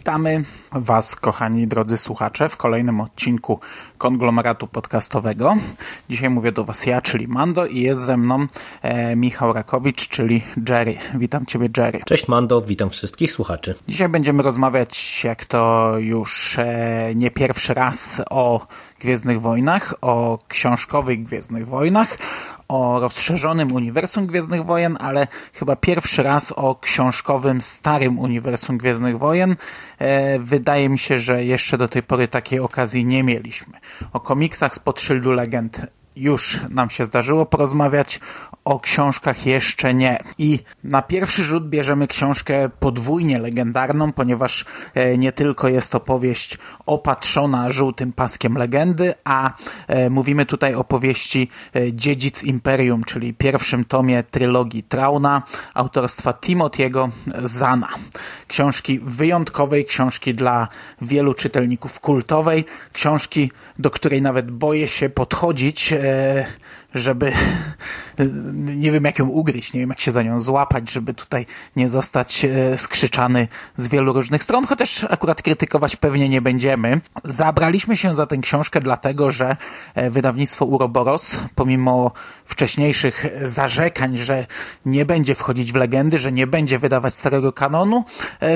Witamy Was, kochani drodzy słuchacze, w kolejnym odcinku konglomeratu podcastowego. Dzisiaj mówię do Was ja, czyli Mando, i jest ze mną e, Michał Rakowicz, czyli Jerry. Witam Ciebie, Jerry. Cześć Mando, witam wszystkich słuchaczy. Dzisiaj będziemy rozmawiać, jak to już e, nie pierwszy raz, o Gwiezdnych Wojnach, o książkowych Gwiezdnych Wojnach, o rozszerzonym uniwersum Gwiezdnych Wojen, ale chyba pierwszy raz o książkowym, starym uniwersum Gwiezdnych Wojen. E, wydaje mi się, że jeszcze do tej pory takiej okazji nie mieliśmy. O komiksach spod szyldu legend już nam się zdarzyło porozmawiać, o książkach jeszcze nie. I na pierwszy rzut bierzemy książkę podwójnie legendarną, ponieważ e, nie tylko jest to powieść opatrzona żółtym paskiem legendy, a e, mówimy tutaj o powieści e, Dziedzic Imperium, czyli pierwszym tomie trylogii Trauna autorstwa Timothy'ego Zana. Książki wyjątkowej, książki dla wielu czytelników kultowej, książki, do której nawet boję się podchodzić, żeby nie wiem jak ją ugryźć, nie wiem jak się za nią złapać, żeby tutaj nie zostać skrzyczany z wielu różnych stron, chociaż akurat krytykować pewnie nie będziemy. Zabraliśmy się za tę książkę dlatego, że wydawnictwo Uroboros, pomimo wcześniejszych zarzekań, że nie będzie wchodzić w legendy, że nie będzie wydawać starego kanonu,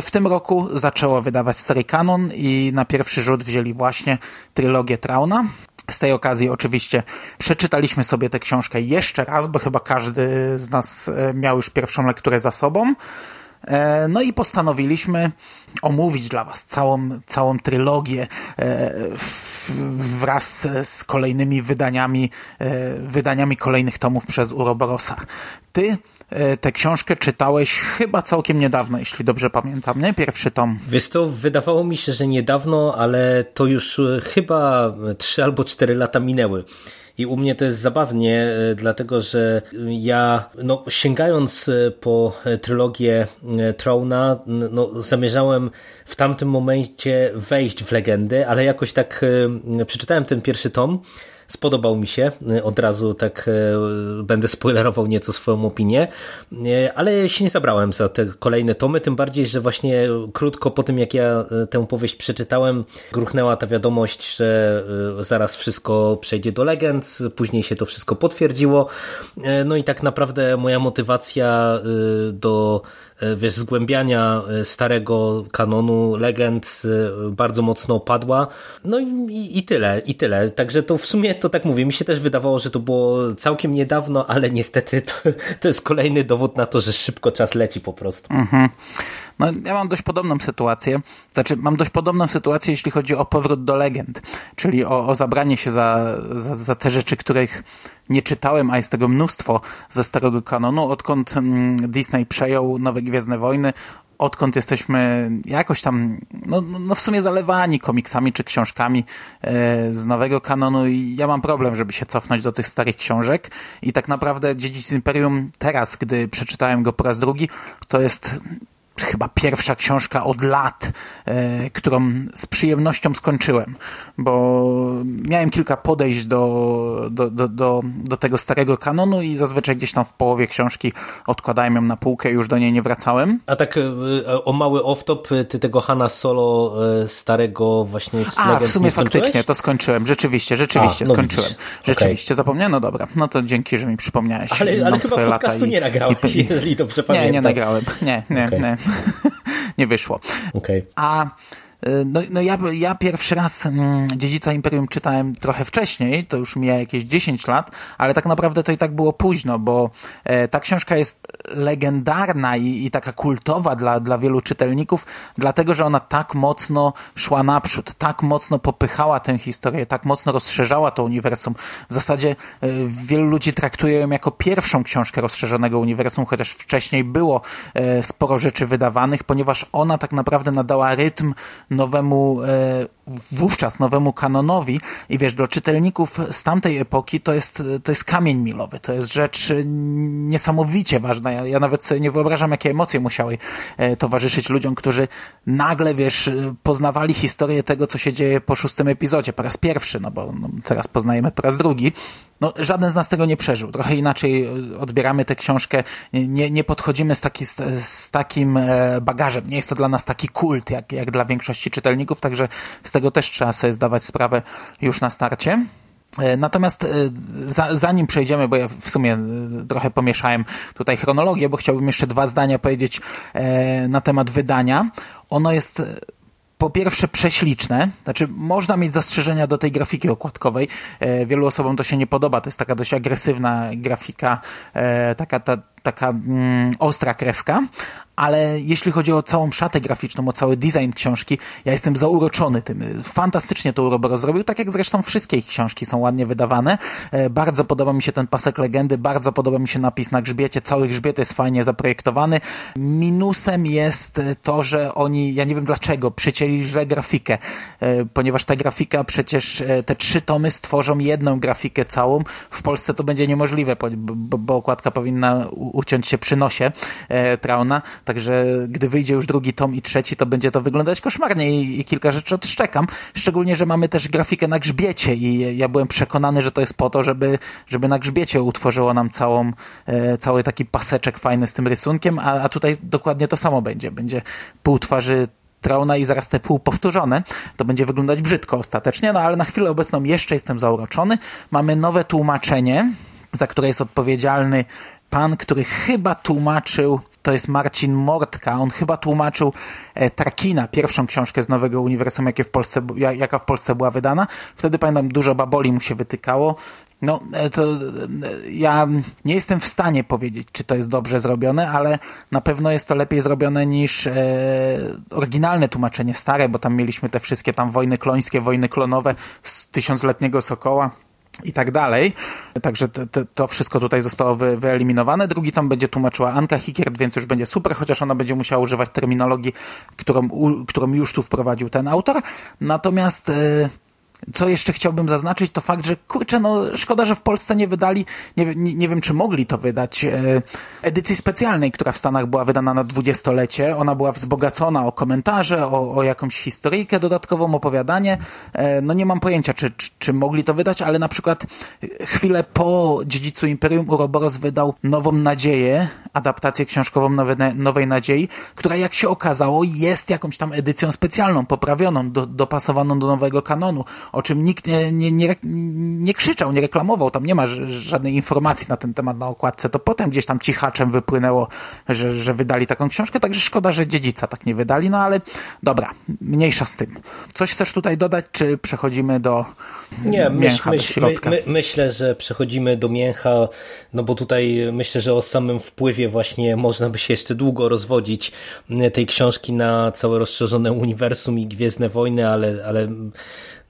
w tym roku zaczęło wydawać stary kanon i na pierwszy rzut wzięli właśnie trylogię Trauna. Z tej okazji oczywiście przeczytaliśmy sobie tę książkę jeszcze raz, bo chyba każdy z nas miał już pierwszą lekturę za sobą. No i postanowiliśmy omówić dla Was całą, całą trylogię wraz z kolejnymi wydaniami, wydaniami kolejnych tomów przez Uroborosa. Ty tę książkę czytałeś chyba całkiem niedawno, jeśli dobrze pamiętam, nie? Pierwszy tom. Wiesz to wydawało mi się, że niedawno, ale to już chyba 3 albo 4 lata minęły. I u mnie to jest zabawnie, dlatego że ja, no, sięgając po trylogię Trona, no, zamierzałem w tamtym momencie wejść w legendy, ale jakoś tak przeczytałem ten pierwszy tom spodobał mi się. Od razu tak będę spoilerował nieco swoją opinię, ale się nie zabrałem za te kolejne tomy, tym bardziej, że właśnie krótko po tym, jak ja tę powieść przeczytałem, gruchnęła ta wiadomość, że zaraz wszystko przejdzie do legend, później się to wszystko potwierdziło. No i tak naprawdę moja motywacja do wiesz, zgłębiania starego kanonu legend bardzo mocno opadła. No i, i tyle, i tyle. Także to w sumie to tak mówię, mi się też wydawało, że to było całkiem niedawno, ale niestety to, to jest kolejny dowód na to, że szybko czas leci po prostu. Mhm. No, ja mam dość podobną sytuację. Znaczy, mam dość podobną sytuację, jeśli chodzi o powrót do legend, czyli o, o zabranie się za, za, za te rzeczy, których nie czytałem, a jest tego mnóstwo ze starego kanonu, odkąd mm, Disney przejął Nowe Gwiezdne Wojny, odkąd jesteśmy jakoś tam, no, no w sumie zalewani komiksami czy książkami e, z nowego kanonu i ja mam problem, żeby się cofnąć do tych starych książek. I tak naprawdę Dziedzic Imperium teraz, gdy przeczytałem go po raz drugi, to jest chyba pierwsza książka od lat, e, którą z przyjemnością skończyłem, bo miałem kilka podejść do, do, do, do, do tego starego kanonu i zazwyczaj gdzieś tam w połowie książki odkładałem ją na półkę i już do niej nie wracałem. A tak o mały off-top, ty tego Hanna Solo starego właśnie z A, w sumie faktycznie, to skończyłem, rzeczywiście, rzeczywiście, A, no skończyłem. Widzisz. Rzeczywiście, okay. zapomniałem, no dobra, no to dzięki, że mi przypomniałeś. Ale, ale chyba podcastu i, nie nagrałeś, i, jeżeli dobrze pamiętam. Nie, nie nagrałem, nie, nie, okay. nie. nie wyszło. Okay. A no, no ja, ja pierwszy raz mm, Dziedzica Imperium czytałem trochę wcześniej, to już mija jakieś 10 lat, ale tak naprawdę to i tak było późno, bo e, ta książka jest legendarna i, i taka kultowa dla, dla wielu czytelników, dlatego, że ona tak mocno szła naprzód, tak mocno popychała tę historię, tak mocno rozszerzała to uniwersum. W zasadzie e, wielu ludzi traktuje ją jako pierwszą książkę rozszerzonego uniwersum, chociaż wcześniej było e, sporo rzeczy wydawanych, ponieważ ona tak naprawdę nadała rytm nowemu, e, wówczas nowemu kanonowi i wiesz, dla czytelników z tamtej epoki to jest, to jest kamień milowy, to jest rzecz niesamowicie ważna. Ja, ja nawet sobie nie wyobrażam, jakie emocje musiały e, towarzyszyć ludziom, którzy nagle, wiesz, poznawali historię tego, co się dzieje po szóstym epizodzie, po raz pierwszy, no bo no, teraz poznajemy po raz drugi. No, żaden z nas tego nie przeżył. Trochę inaczej odbieramy tę książkę, nie, nie podchodzimy z, taki, z, z takim e, bagażem. Nie jest to dla nas taki kult, jak, jak dla większości czytelników, także z tego też trzeba sobie zdawać sprawę już na starcie. E, natomiast e, za, zanim przejdziemy, bo ja w sumie trochę pomieszałem tutaj chronologię, bo chciałbym jeszcze dwa zdania powiedzieć na temat wydania. Ono jest po pierwsze prześliczne, znaczy można mieć zastrzeżenia do tej grafiki okładkowej. E, wielu osobom to się nie podoba, to jest taka dość agresywna grafika, e, taka ta, taka mm, ostra kreska, ale jeśli chodzi o całą szatę graficzną, o cały design książki, ja jestem zauroczony tym. Fantastycznie to Uroboros zrobił, tak jak zresztą wszystkie ich książki są ładnie wydawane. E, bardzo podoba mi się ten pasek legendy, bardzo podoba mi się napis na grzbiecie, cały grzbiet jest fajnie zaprojektowany. Minusem jest to, że oni, ja nie wiem dlaczego, przycięli źle grafikę, e, ponieważ ta grafika przecież, e, te trzy tomy stworzą jedną grafikę całą. W Polsce to będzie niemożliwe, bo okładka powinna uciąć się przy nosie Trauna Także gdy wyjdzie już drugi tom i trzeci, to będzie to wyglądać koszmarnie i, i kilka rzeczy odszczekam. Szczególnie, że mamy też grafikę na grzbiecie i ja byłem przekonany, że to jest po to, żeby, żeby na grzbiecie utworzyło nam całą, e, cały taki paseczek fajny z tym rysunkiem, a, a tutaj dokładnie to samo będzie. Będzie pół twarzy Trauna i zaraz te pół powtórzone. To będzie wyglądać brzydko ostatecznie, no ale na chwilę obecną jeszcze jestem zauroczony. Mamy nowe tłumaczenie, za które jest odpowiedzialny pan, który chyba tłumaczył to jest Marcin Mortka. On chyba tłumaczył e, Tarkina, pierwszą książkę z nowego uniwersum, jakie w Polsce, jaka w Polsce była wydana. Wtedy pamiętam, dużo baboli mu się wytykało. No, e, to e, ja nie jestem w stanie powiedzieć, czy to jest dobrze zrobione, ale na pewno jest to lepiej zrobione niż e, oryginalne tłumaczenie stare, bo tam mieliśmy te wszystkie tam wojny klońskie, wojny klonowe z tysiącletniego Sokoła i tak dalej. Także to, to, wszystko tutaj zostało wy, wyeliminowane. Drugi tom będzie tłumaczyła Anka Hikiert, więc już będzie super, chociaż ona będzie musiała używać terminologii, którą, u, którą już tu wprowadził ten autor. Natomiast... Yy, co jeszcze chciałbym zaznaczyć, to fakt, że kurczę, no szkoda, że w Polsce nie wydali, nie, nie, nie wiem czy mogli to wydać, e, edycji specjalnej, która w Stanach była wydana na dwudziestolecie. Ona była wzbogacona o komentarze, o, o jakąś historyjkę dodatkową, opowiadanie. E, no nie mam pojęcia, czy, czy, czy mogli to wydać, ale na przykład chwilę po Dziedzicu Imperium Uroboros wydał Nową Nadzieję, adaptację książkową Nowe, Nowej Nadziei, która jak się okazało jest jakąś tam edycją specjalną, poprawioną, do, dopasowaną do nowego kanonu o czym nikt nie, nie, nie, nie krzyczał, nie reklamował, tam nie ma żadnej informacji na ten temat na okładce, to potem gdzieś tam cichaczem wypłynęło, że, że wydali taką książkę, także szkoda, że dziedzica tak nie wydali, no ale dobra, mniejsza z tym. Coś chcesz tutaj dodać, czy przechodzimy do nie, mięcha, myśl, do? My, my, myślę, że przechodzimy do mięcha, no bo tutaj myślę, że o samym wpływie właśnie można by się jeszcze długo rozwodzić tej książki na całe rozszerzone uniwersum i Gwiezdne Wojny, ale, ale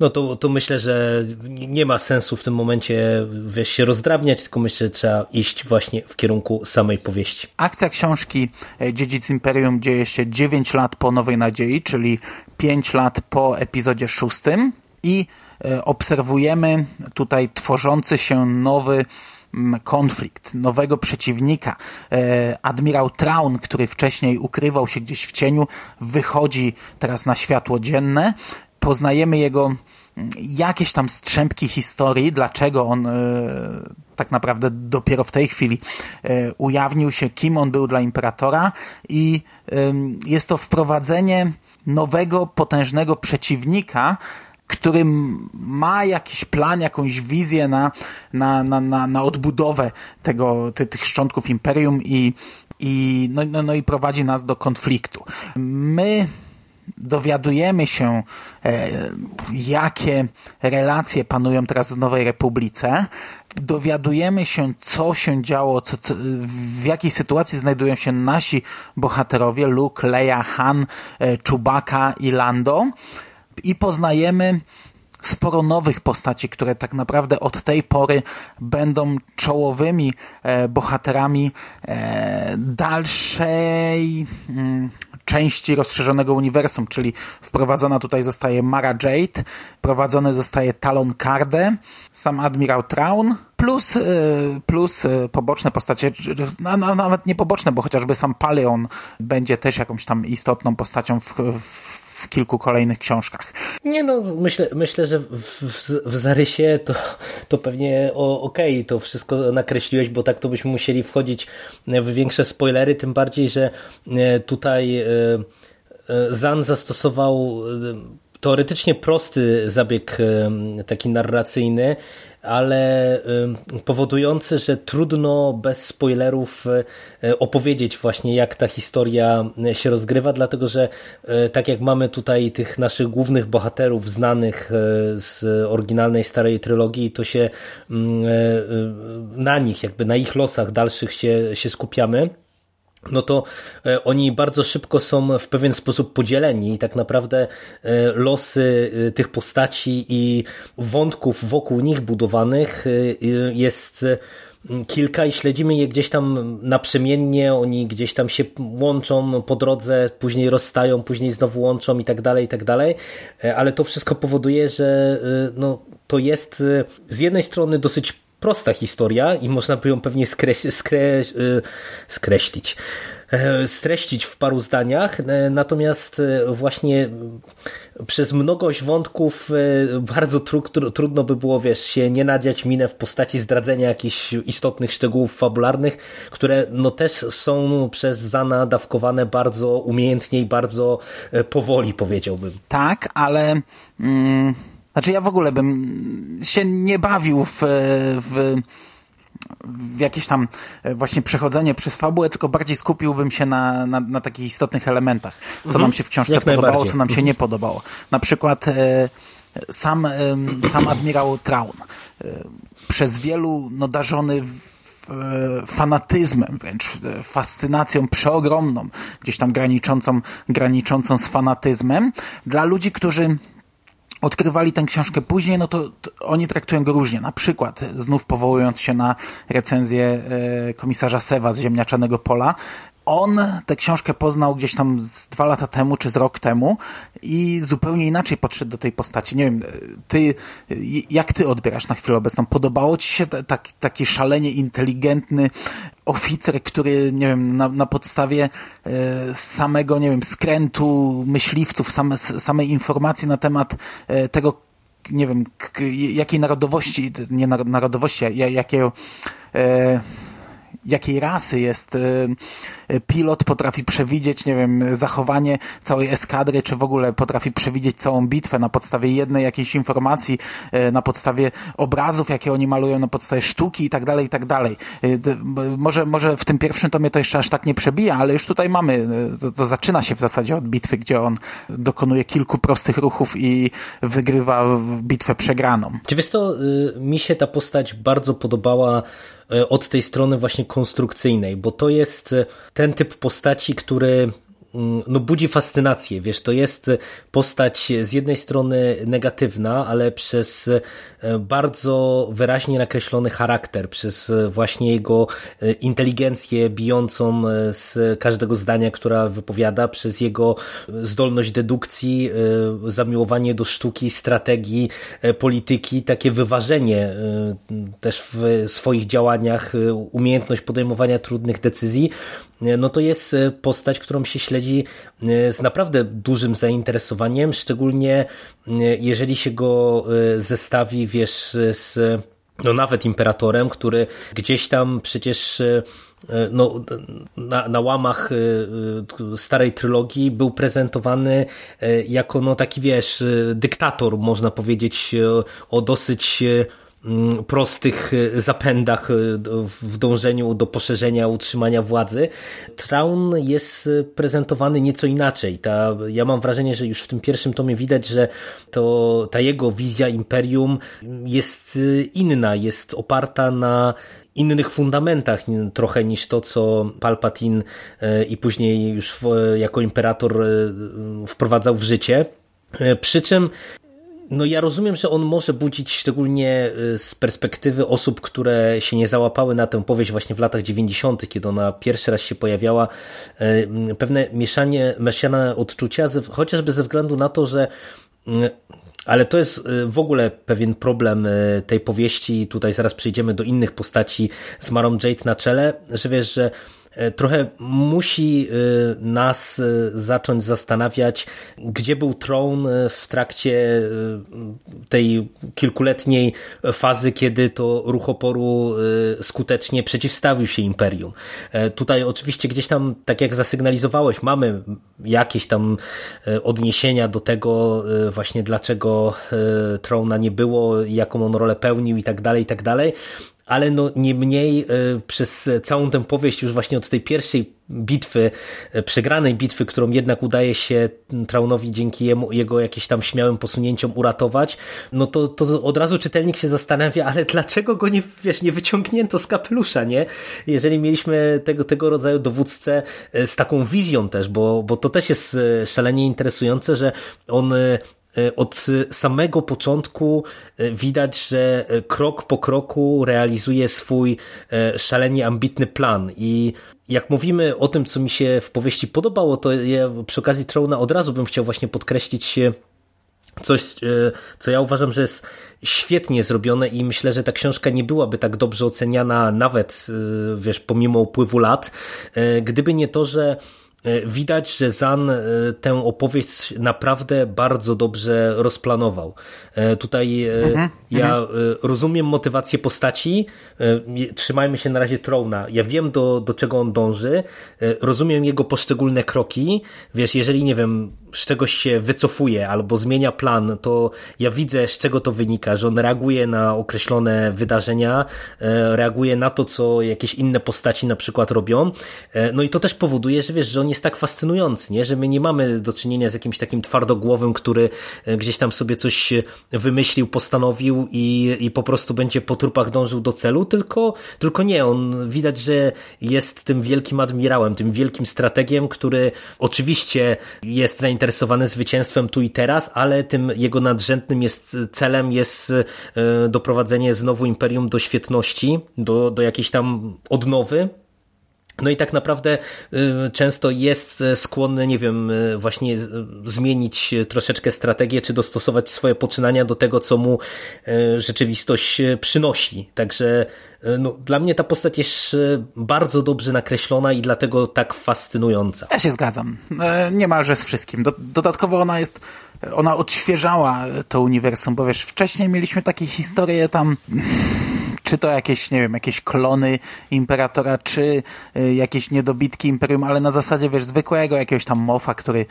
no to, to myślę, że nie ma sensu w tym momencie wiesz, się rozdrabniać, tylko myślę, że trzeba iść właśnie w kierunku samej powieści. Akcja książki e, Dziedzic Imperium dzieje się 9 lat po Nowej Nadziei, czyli 5 lat po epizodzie szóstym i e, obserwujemy tutaj tworzący się nowy mm, konflikt, nowego przeciwnika. E, admirał Traun, który wcześniej ukrywał się gdzieś w cieniu, wychodzi teraz na światło dzienne poznajemy jego mm, jakieś tam strzępki historii, dlaczego on e, tak naprawdę dopiero w tej chwili e, ujawnił się, kim on był dla imperatora i jest to wprowadzenie nowego, potężnego przeciwnika, który ma jakiś plan, jakąś wizję na, na, na, na, na odbudowę tego, ty, tych szczątków imperium i, i, no, no, no i prowadzi nas do konfliktu. My dowiadujemy się, e, jakie relacje panują teraz w Nowej Republice, dowiadujemy się, co się działo, co, co, w jakiej sytuacji znajdują się nasi bohaterowie, Luke, Leia, Han, e, Chewbacca i Lando. I poznajemy sporo nowych postaci, które tak naprawdę od tej pory będą czołowymi e, bohaterami dalszej mm, części rozszerzonego uniwersum, czyli wprowadzona tutaj zostaje Mara Jade, wprowadzony zostaje Talon Karde, sam Admirał Traun, plus, e, plus e, poboczne postacie, no, no, nawet nie poboczne, bo chociażby sam Paleon będzie też jakąś tam istotną postacią w, w w kilku kolejnych książkach. Nie no, myślę, myślę że w, w, w zarysie to, to pewnie okej, okay, to wszystko nakreśliłeś, bo tak to byśmy musieli wchodzić w większe spoilery, tym bardziej, że e, tutaj e, e, Zan zastosował teoretycznie prosty zabieg taki narracyjny, ale powodujący, że trudno bez spoilerów e, opowiedzieć właśnie jak ta historia e, się rozgrywa, dlatego że tak jak mamy tutaj tych naszych głównych bohaterów znanych z oryginalnej starej trylogii, to się na nich, jakby na ich losach dalszych się, się skupiamy no to e, oni bardzo szybko są w pewien sposób podzieleni i tak naprawdę e, losy e, tych postaci i wątków wokół nich budowanych jest kilka i śledzimy je gdzieś tam naprzemiennie, oni gdzieś tam się łączą po drodze, później rozstają, później znowu łączą i tak dalej, i tak dalej, ale to wszystko powoduje, że no, to jest z jednej strony dosyć prosta historia i można by ją pewnie skreś, skre, y, skreślić, e, streścić w paru zdaniach, e, natomiast e, właśnie przez mnogość wątków bardzo tru, tru, trudno by było, wiesz, się nie nadziać minę w postaci zdradzenia jakichś istotnych szczegółów fabularnych, które no też są przez Zana dawkowane bardzo umiejętnie i bardzo powoli, powiedziałbym. Tak, ale... Mm znaczy ja w ogóle bym się nie bawił w, w, w jakieś tam właśnie przechodzenie przez fabułę, tylko bardziej skupiłbym się na, na, na takich istotnych elementach. Co mhm. nam się w książce Jak podobało, co nam się nie podobało. Na przykład e, sam, e, sam admirał Traun. E, przez wielu no, darzony fanatyzmem, wręcz fascynacją przeogromną, gdzieś tam graniczącą, graniczącą z fanatyzmem. Dla ludzi, którzy odkrywali tę książkę później, no to, to, oni traktują go różnie. Na przykład, znów powołując się na recenzję e, komisarza Sewa z Ziemniaczanego Pola, on tę książkę poznał gdzieś tam z dwa lata temu, czy z rok temu i zupełnie inaczej podszedł do tej postaci. Nie wiem, ty, jak ty odbierasz na chwilę obecną? Podobało ci się tak, taki szalenie inteligentny oficer, który, nie wiem, na, na podstawie e, samego, nie wiem, skrętu myśliwców, same, samej informacji na temat e, tego, nie wiem, jakiej narodowości, nie narodowości, jakiego, e, jakiej rasy jest y, pilot, potrafi przewidzieć, nie wiem, zachowanie całej eskadry, czy w ogóle potrafi przewidzieć całą bitwę na podstawie jednej jakiejś informacji, y, na podstawie obrazów, jakie oni malują, na podstawie sztuki i tak dalej, i tak dalej. Y, może, może w tym pierwszym tomie to jeszcze aż tak nie przebija, ale już tutaj mamy, to, to zaczyna się w zasadzie od bitwy, gdzie on dokonuje kilku prostych ruchów i wygrywa bitwę przegraną. Czy wiesz to, mi się ta postać bardzo podobała od tej strony właśnie konstrukcyjnej, bo to jest e, ten typ postaci, który no, budzi fascynację. Wiesz, to jest postać z jednej strony negatywna, ale przez e, bardzo wyraźnie nakreślony charakter, przez właśnie jego e, inteligencję bijącą e, z każdego zdania, która wypowiada, przez jego zdolność dedukcji, zamiłowanie do sztuki, strategii, polityki, takie wyważenie też w swoich działaniach, umiejętność podejmowania trudnych decyzji, no to jest postać, którą się śledzi śledzi e, z naprawdę dużym zainteresowaniem, szczególnie e, jeżeli się go e, zestawi, wiesz, z no nawet imperatorem, który gdzieś tam przecież no, na, na łamach starej trylogii był prezentowany jako no taki wiesz, dyktator, można powiedzieć, o dosyć prostych zapędach w dążeniu do poszerzenia, utrzymania władzy. Traun jest prezentowany nieco inaczej. Ta, ja mam wrażenie, że już w tym pierwszym tomie widać, że to, ta jego wizja imperium jest inna, jest oparta na innych fundamentach trochę niż to, co Palpatine e, i później już jako imperator e, wprowadzał w życie. E, przy czym no ja rozumiem, że on może budzić szczególnie z perspektywy osób, które się nie załapały na tę powieść właśnie w latach 90., kiedy ona pierwszy raz się pojawiała, pewne mieszanie, mieszane odczucia, chociażby ze względu na to, że ale to jest y, w ogóle pewien problem y, tej powieści. Tutaj zaraz przejdziemy do innych postaci z Marą Jade na czele, że wiesz, że trochę musi e, nas e, zacząć zastanawiać, gdzie był Tron w trakcie tej kilkuletniej fazy, kiedy to ruch oporu skutecznie przeciwstawił się Imperium. Tutaj oczywiście gdzieś tam, tak jak zasygnalizowałeś, mamy jakieś tam odniesienia do tego właśnie dlaczego Trona nie było, jaką on rolę pełnił i tak dalej, i tak dalej ale no nie mniej e, przez całą tę powieść już właśnie od tej pierwszej bitwy, e, przegranej bitwy, którą jednak udaje się Traunowi dzięki jemu, jego jakimś tam śmiałym posunięciom uratować, no to, to od razu czytelnik się zastanawia, ale dlaczego go nie, wiesz, nie wyciągnięto z kapelusza, nie? Jeżeli mieliśmy tego, tego rodzaju dowódcę e, z taką wizją też, bo, bo to też jest szalenie interesujące, że on od samego początku e, widać, że e, krok po kroku realizuje swój szalenie ambitny plan. I jak mówimy o tym, co mi się w powieści podobało, to ja przy okazji Trona od razu bym chciał właśnie podkreślić coś, co ja uważam, że jest świetnie zrobione i myślę, że ta książka nie byłaby tak dobrze oceniana nawet, wiesz, pomimo upływu lat, gdyby nie to, że E, widać, że Zan e, tę opowieść naprawdę bardzo dobrze rozplanował. E, tutaj mhm, ja mhm. rozumiem motywację postaci, trzymajmy się na razie Trona. Ja wiem do, do czego on dąży, rozumiem jego poszczególne kroki. Wiesz, jeżeli nie wiem, z czegoś się wycofuje albo zmienia plan, to ja widzę z czego to wynika, że on reaguje na określone wydarzenia, reaguje na to, co jakieś inne postaci na przykład robią. No i to też powoduje, że wiesz, że on jest tak fascynujący, nie? że my nie mamy do czynienia z jakimś takim twardogłowym, który e, gdzieś tam sobie coś wymyślił, postanowił i, i po prostu będzie po trupach dążył do celu, tylko, tylko nie, on widać, że jest tym wielkim admirałem, tym wielkim strategiem, który oczywiście jest zainteresowany zwycięstwem tu i teraz, ale tym jego nadrzędnym jest celem jest e, doprowadzenie znowu imperium do świetności, do, do jakiejś tam odnowy, no i tak naprawdę y, często jest e, skłonny, nie wiem, e, właśnie zmienić troszeczkę strategię, czy dostosować swoje poczynania do tego, co mu e, rzeczywistość przynosi. Także no, dla mnie ta postać jest bardzo dobrze nakreślona i dlatego tak fascynująca. Ja się zgadzam. Niemalże z wszystkim. Dodatkowo ona jest, ona odświeżała to uniwersum, bo wiesz, wcześniej mieliśmy takie historie tam czy to jakieś, nie wiem, jakieś klony imperatora, czy y, jakieś niedobitki imperium, ale na zasadzie, wiesz, zwykłego jakiegoś tam mofa, który y,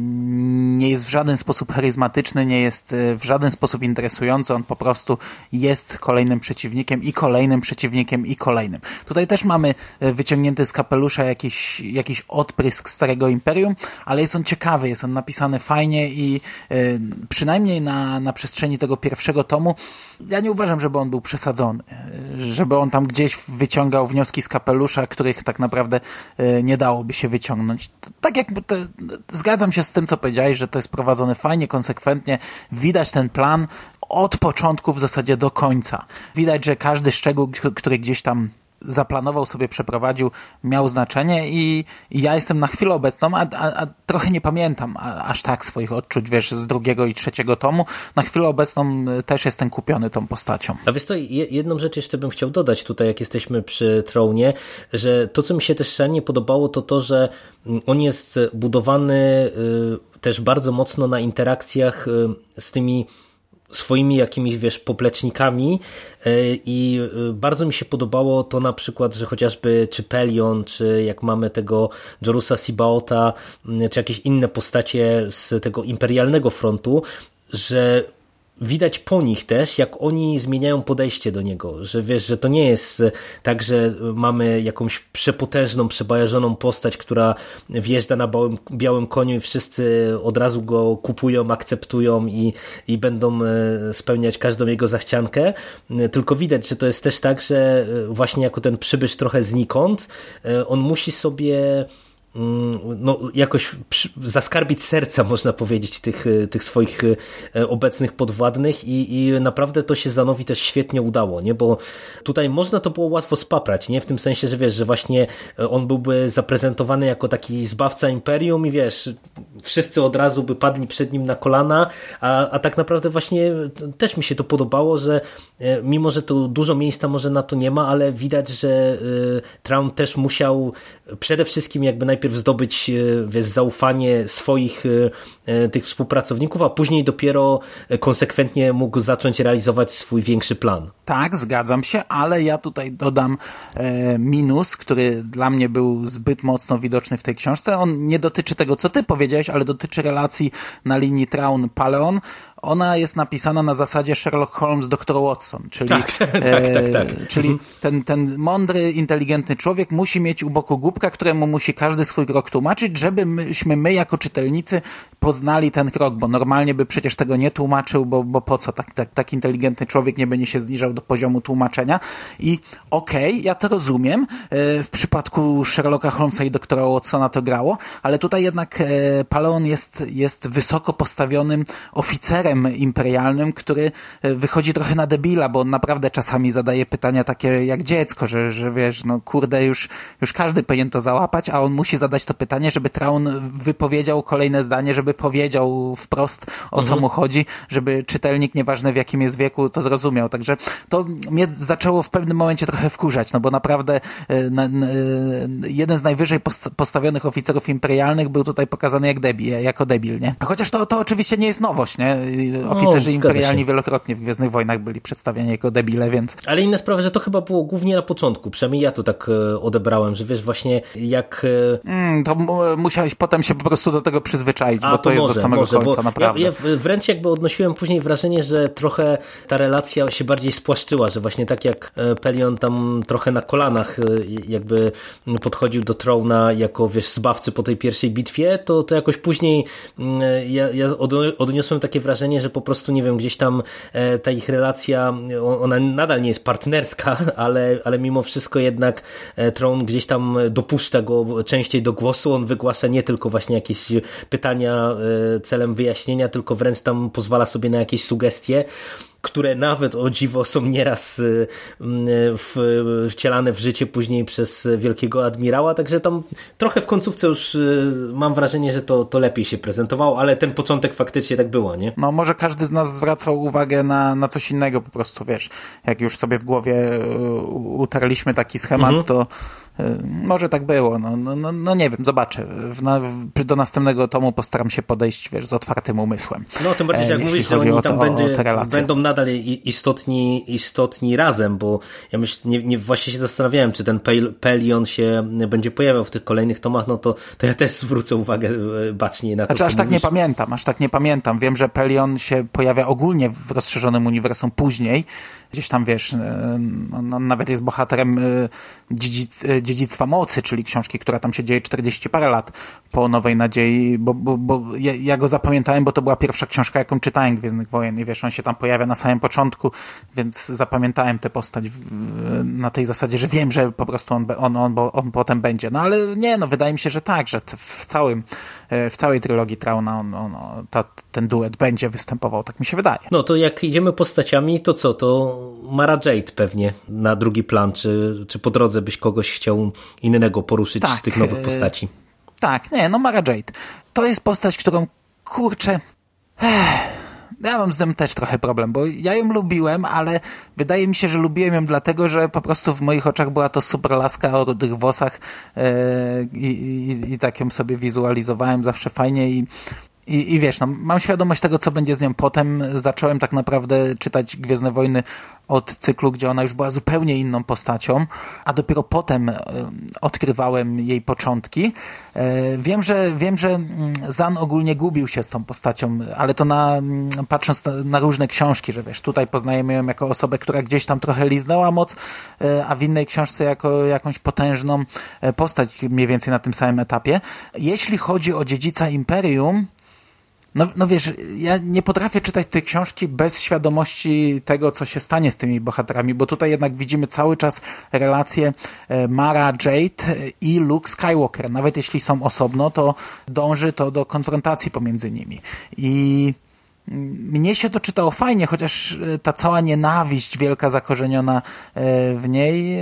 nie jest w żaden sposób charyzmatyczny, nie jest y, w żaden sposób interesujący, on po prostu jest kolejnym przeciwnikiem i kolejnym przeciwnikiem i kolejnym. Tutaj też mamy wyciągnięty z kapelusza jakiś, jakiś odprysk starego imperium, ale jest on ciekawy, jest on napisany fajnie i przynajmniej na, na przestrzeni tego pierwszego tomu ja nie uważam, żeby on był przesadzony, żeby on tam gdzieś wyciągał wnioski z kapelusza, których tak naprawdę e, nie dałoby się wyciągnąć. Tak jak te, zgadzam się z tym, co powiedziałeś, że to jest prowadzone fajnie, konsekwentnie, widać ten plan od początku w zasadzie do końca. Widać, że każdy szczegół, który gdzieś tam zaplanował sobie, przeprowadził, miał znaczenie i, i ja jestem na chwilę obecną, a, a, a trochę nie pamiętam a, aż tak swoich odczuć, wiesz, z drugiego i trzeciego tomu. Na chwilę obecną e, też jestem kupiony tą postacią. A wiesz to, jedną rzecz jeszcze bym chciał dodać tutaj, jak jesteśmy przy Tronie, że to, co mi się też szalenie podobało, to to, że mm, on jest budowany y, też bardzo mocno na interakcjach y, z tymi swoimi jakimiś, wiesz, poplecznikami e, i e, bardzo mi się podobało to na przykład, że chociażby czy Pelion, czy jak mamy tego Jorusa Sibaota, czy jakieś inne postacie z tego imperialnego frontu, że widać po nich też, jak oni zmieniają podejście do niego, że wiesz, że to nie jest tak, że mamy jakąś przepotężną, przebajarzoną postać, która wjeżdża na białym, białym koniu i wszyscy od razu go kupują, akceptują i, i będą e, spełniać każdą jego zachciankę, tylko widać, że to jest też tak, że właśnie jako ten przybysz trochę znikąd, on musi sobie no, jakoś zaskarbić serca, można powiedzieć, tych, e, tych swoich e, obecnych podwładnych i, i naprawdę to się Zanowi też świetnie udało, nie? bo tutaj można to było łatwo spaprać, nie? w tym sensie, że wiesz, że właśnie e, on byłby zaprezentowany jako taki zbawca imperium i wiesz, wszyscy od razu by padli przed nim na kolana, a, a tak naprawdę właśnie też mi się to podobało, że mimo, że tu dużo miejsca może na to nie ma, ale widać, że Traum też musiał przede wszystkim jakby najpierw zdobyć e, wiesz, zaufanie swoich e, e, tych współpracowników, a później dopiero konsekwentnie mógł zacząć realizować swój większy plan. Tak, zgadzam się, ale ja tutaj dodam minus, który dla mnie był zbyt mocno widoczny w tej książce. On nie dotyczy tego, co ty powiedziałeś, ale dotyczy relacji na linii Traun-Paleon ona jest napisana na zasadzie Sherlock Holmes, dr Watson, czyli, tak, tak, tak, tak. E, czyli mhm. ten, ten mądry, inteligentny człowiek musi mieć u boku głupka, któremu musi każdy swój krok tłumaczyć, żeby myśmy my jako czytelnicy poznali ten krok, bo normalnie by przecież tego nie tłumaczył, bo, bo po co tak, tak, tak inteligentny człowiek nie będzie się zniżał do poziomu tłumaczenia i okej, okay, ja to rozumiem, e, w przypadku Sherlocka Holmesa i doktora Watsona to grało, ale tutaj jednak e, Paleon jest, jest wysoko postawionym oficerem imperialnym, który e, wychodzi trochę na debila, bo on naprawdę czasami zadaje pytania takie jak dziecko, że, że wiesz, no kurde, już, już każdy powinien to załapać, a on musi zadać to pytanie, żeby Traun wypowiedział kolejne zdanie, żeby powiedział wprost o mhm. co mu chodzi, żeby czytelnik, nieważne w jakim jest wieku, to zrozumiał. Także to mnie zaczęło w pewnym momencie trochę wkurzać, no bo naprawdę e, na, na, e, jeden z najwyżej postawionych oficerów imperialnych był tutaj pokazany jak debil, jako debil, nie? Chociaż to, to oczywiście nie jest nowość, nie? Oficerzy no, imperialni wielokrotnie w Gwiezdnych Wojnach byli przedstawiani jako debile, więc... Ale inna sprawa, że to chyba było głównie na początku, przynajmniej ja to tak e, odebrałem, że wiesz właśnie jak... E, mm, to musiałeś potem się po prostu do tego przyzwyczaić, A, bo to, to jest może, do samego może, końca, naprawdę. Ja, ja wręcz jakby odnosiłem później wrażenie, że trochę ta relacja się bardziej spłaszczyła, że właśnie tak jak e, Pelion tam trochę na kolanach jakby podchodził do Trona jako wiesz zbawcy po tej pierwszej bitwie, to, to jakoś później mm, ja, ja odniosłem takie wrażenie, wrażenie, że po prostu, nie wiem, gdzieś tam e, ta ich relacja, ona nadal nie jest partnerska, ale, ale mimo wszystko jednak e, Tron gdzieś tam dopuszcza go częściej do głosu, on wygłasza nie tylko właśnie jakieś pytania e, celem wyjaśnienia, tylko wręcz tam pozwala sobie na jakieś sugestie które nawet o dziwo są nieraz y, y, wcielane w życie później przez wielkiego admirała, także tam trochę w końcówce już y, mam wrażenie, że to, to lepiej się prezentowało, ale ten początek faktycznie tak było, nie? No może każdy z nas zwracał uwagę na, na coś innego po prostu, wiesz, jak już sobie w głowie utarliśmy taki schemat, mhm. to może tak było, no, no, no, no nie wiem, zobaczę. W, w, do następnego tomu postaram się podejść, wiesz, z otwartym umysłem. No, tym bardziej, jak e, mówisz, że oni tam to, będzie, będą nadal istotni, istotni razem, bo ja myślę, nie, nie, właśnie się zastanawiałem, czy ten Pelion się będzie pojawiał w tych kolejnych tomach, no to, to ja też zwrócę uwagę e, bacznie na to, Znaczy, aż tak mówisz. nie pamiętam, aż tak nie pamiętam. Wiem, że Pelion się pojawia ogólnie w rozszerzonym uniwersum później, gdzieś tam, wiesz, no, nawet jest bohaterem dziedzic, Dziedzictwa Mocy, czyli książki, która tam się dzieje 40 parę lat po Nowej Nadziei, bo, bo, bo ja, ja, go zapamiętałem, bo to była pierwsza książka, jaką czytałem Gwiezdnych Wojen i wiesz, on się tam pojawia na samym początku, więc zapamiętałem tę postać na tej zasadzie, że wiem, że po prostu on, on, on, on potem będzie. No ale nie, no wydaje mi się, że tak, że w całym, w całej trylogii Trauna on, on, ta, ten duet będzie występował, tak mi się wydaje. No to jak idziemy postaciami, to co, to Mara Jade pewnie na drugi plan, czy, czy po drodze byś kogoś chciał innego poruszyć tak, z tych nowych e, postaci. Tak, nie, no Mara Jade. To jest postać, którą, kurczę, ja mam z tym też trochę problem, bo ja ją lubiłem, ale wydaje mi się, że lubiłem ją dlatego, że po prostu w moich oczach była to super laska o rudych włosach e, i, i, i tak ją sobie wizualizowałem zawsze fajnie i I, I wiesz, no, mam świadomość tego, co będzie z nią potem. Zacząłem tak naprawdę czytać Gwiezdne Wojny od cyklu, gdzie ona już była zupełnie inną postacią, a dopiero potem e, odkrywałem jej początki. E, wiem, że, wiem, że mm, Zan ogólnie gubił się z tą postacią, ale to na, mm, patrząc na, różne książki, że wiesz, tutaj poznajemy ją jako osobę, która gdzieś tam trochę liznęła moc, e, a w innej książce jako jakąś potężną postać mniej więcej na tym samym etapie. Jeśli chodzi o dziedzica Imperium, no, no wiesz, ja nie potrafię czytać tej książki bez świadomości tego, co się stanie z tymi bohaterami, bo tutaj jednak widzimy cały czas relacje e, Mara Jade i Luke Skywalker. Nawet jeśli są osobno, to dąży to do konfrontacji pomiędzy nimi. I mnie się to czytało fajnie, chociaż e, ta cała nienawiść wielka zakorzeniona e, w niej